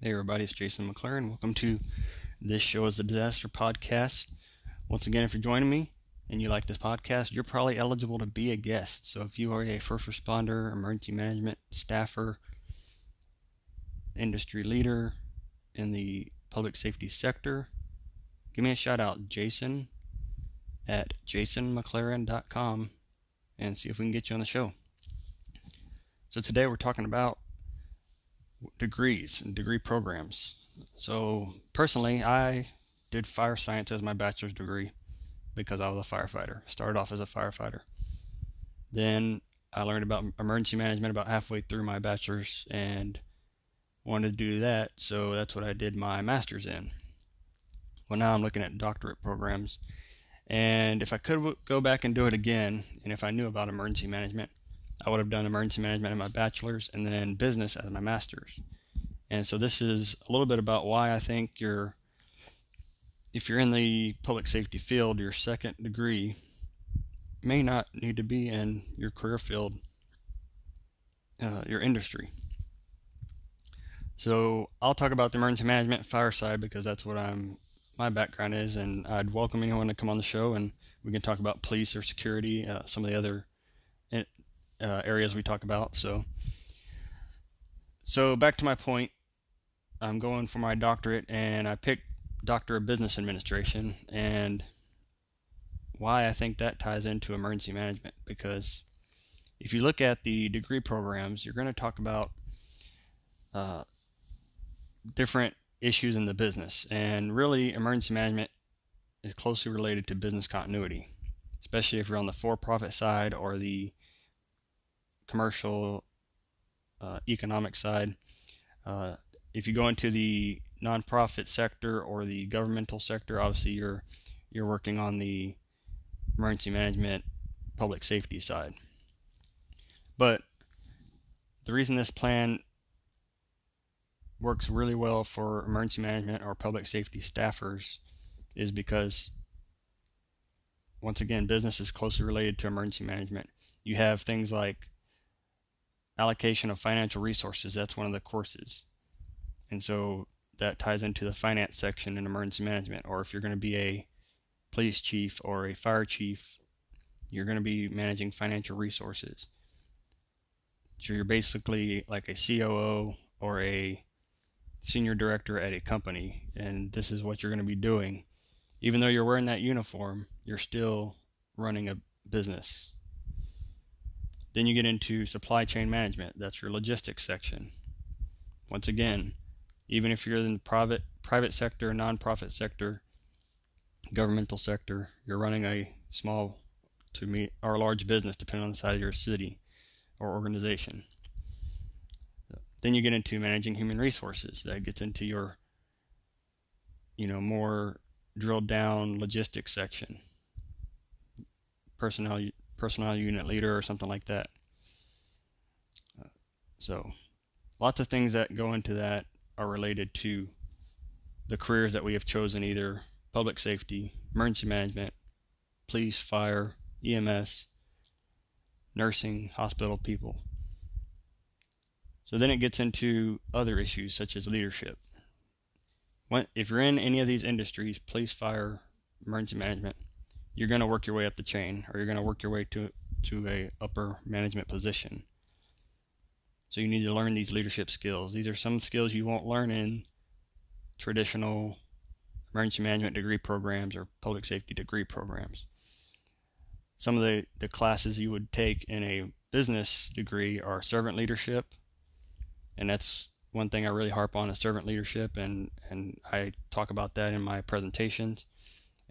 Hey everybody, it's Jason McLaren. Welcome to this show is the Disaster Podcast. Once again, if you're joining me and you like this podcast, you're probably eligible to be a guest. So if you are a first responder, emergency management staffer, industry leader in the public safety sector, give me a shout out, Jason at jasonmclaren.com and see if we can get you on the show. So today we're talking about degrees and degree programs. So personally, I did fire science as my bachelor's degree because I was a firefighter. Started off as a firefighter. Then I learned about emergency management about halfway through my bachelor's and wanted to do that, so that's what I did my master's in. Well, now I'm looking at doctorate programs, and if I could go back and do it again, and if I knew about emergency management, I would have done emergency management in my bachelor's and then business as my master's. And so this is a little bit about why I think you're, if you're in the public safety field, your second degree may not need to be in your career field, uh, your industry. So I'll talk about the emergency management fire side because that's what I'm my background is, and I'd welcome anyone to come on the show and we can talk about police or security, uh, some of the other uh, areas we talk about. So, so back to my point, I'm going for my doctorate, and I picked Doctor of Business Administration, and why I think that ties into emergency management because if you look at the degree programs, you're going to talk about uh, different issues in the business, and really, emergency management is closely related to business continuity, especially if you're on the for-profit side or the commercial uh, economic side. Uh, if you go into the nonprofit sector or the governmental sector, obviously you're you're working on the emergency management, public safety side. But the reason this plan works really well for emergency management or public safety staffers is because once again business is closely related to emergency management. You have things like allocation of financial resources. That's one of the courses. And so that ties into the finance section in emergency management. Or if you're going to be a police chief or a fire chief, you're going to be managing financial resources. So you're basically like a COO or a senior director at a company, and this is what you're going to be doing. Even though you're wearing that uniform, you're still running a business. Then you get into supply chain management. That's your logistics section. Once again, even if you're in the private private sector, nonprofit sector, governmental sector, you're running a small to meet or large business depending on the size of your city or organization. Then you get into managing human resources. That gets into your you know more drilled down logistics section. Personnel personnel unit leader or something like that. Uh, so, lots of things that go into that are related to the careers that we have chosen either public safety, emergency management, police, fire, EMS, nursing, hospital people. So then it gets into other issues such as leadership. if you're in any of these industries, police, fire, emergency management, you're going to work your way up the chain or you're going to work your way to to a upper management position. So you need to learn these leadership skills. These are some skills you won't learn in traditional emergency management degree programs or public safety degree programs. Some of the, the classes you would take in a business degree are servant leadership, and that's one thing I really harp on is servant leadership, and, and I talk about that in my presentations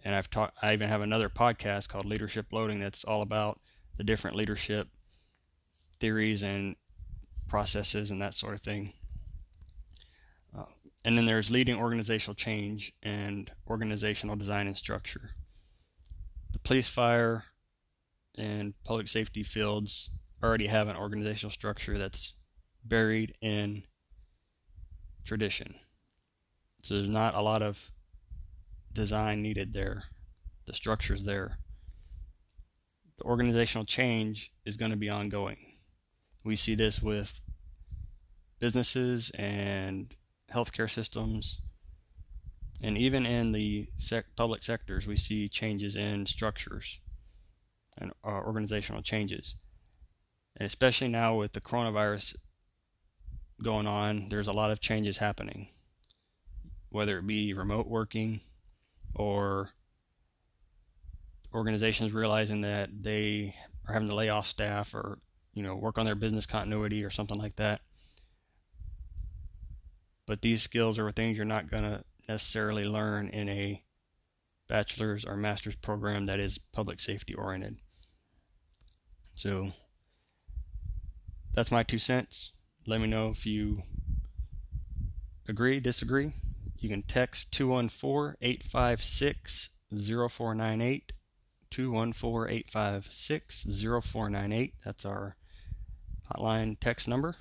and I've talked. I even have another podcast called Leadership Loading that's all about the different leadership theories and processes and that sort of thing. Uh, and then there's leading organizational change and organizational design and structure. The police, fire, and public safety fields already have an organizational structure that's buried in tradition. So there's not a lot of design needed there. The structure's there. The organizational change is going to be ongoing. We see this with businesses and healthcare systems, and even in the sec- public sectors, we see changes in structures and uh, organizational changes. And especially now with the coronavirus going on, there's a lot of changes happening, whether it be remote working or organizations realizing that they are having to lay off staff or you know work on their business continuity or something like that. But these skills are things you're not going to necessarily learn in a bachelor's or master's program that is public safety oriented. So that's my two cents. Let me know if you agree disagree you can text 214 856 0498 214 856 0498. That's our hotline text number.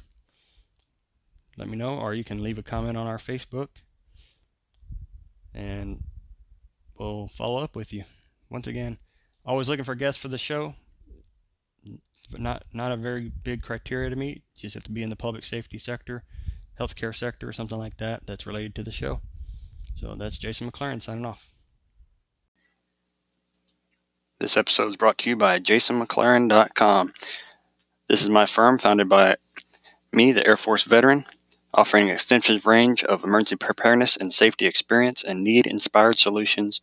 Let me know, or you can leave a comment on our Facebook and we'll follow up with you. Once again, always looking for guests for the show. Not not a very big criteria to meet. You just have to be in the public safety sector, healthcare sector, or something like that that's related to the show. So that's Jason McLaren signing off. This episode is brought to you by jasonmclaren.com. This is my firm founded by me, the Air Force veteran, offering an extensive range of emergency preparedness and safety experience and need inspired solutions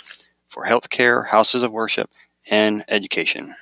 for healthcare, houses of worship, and education.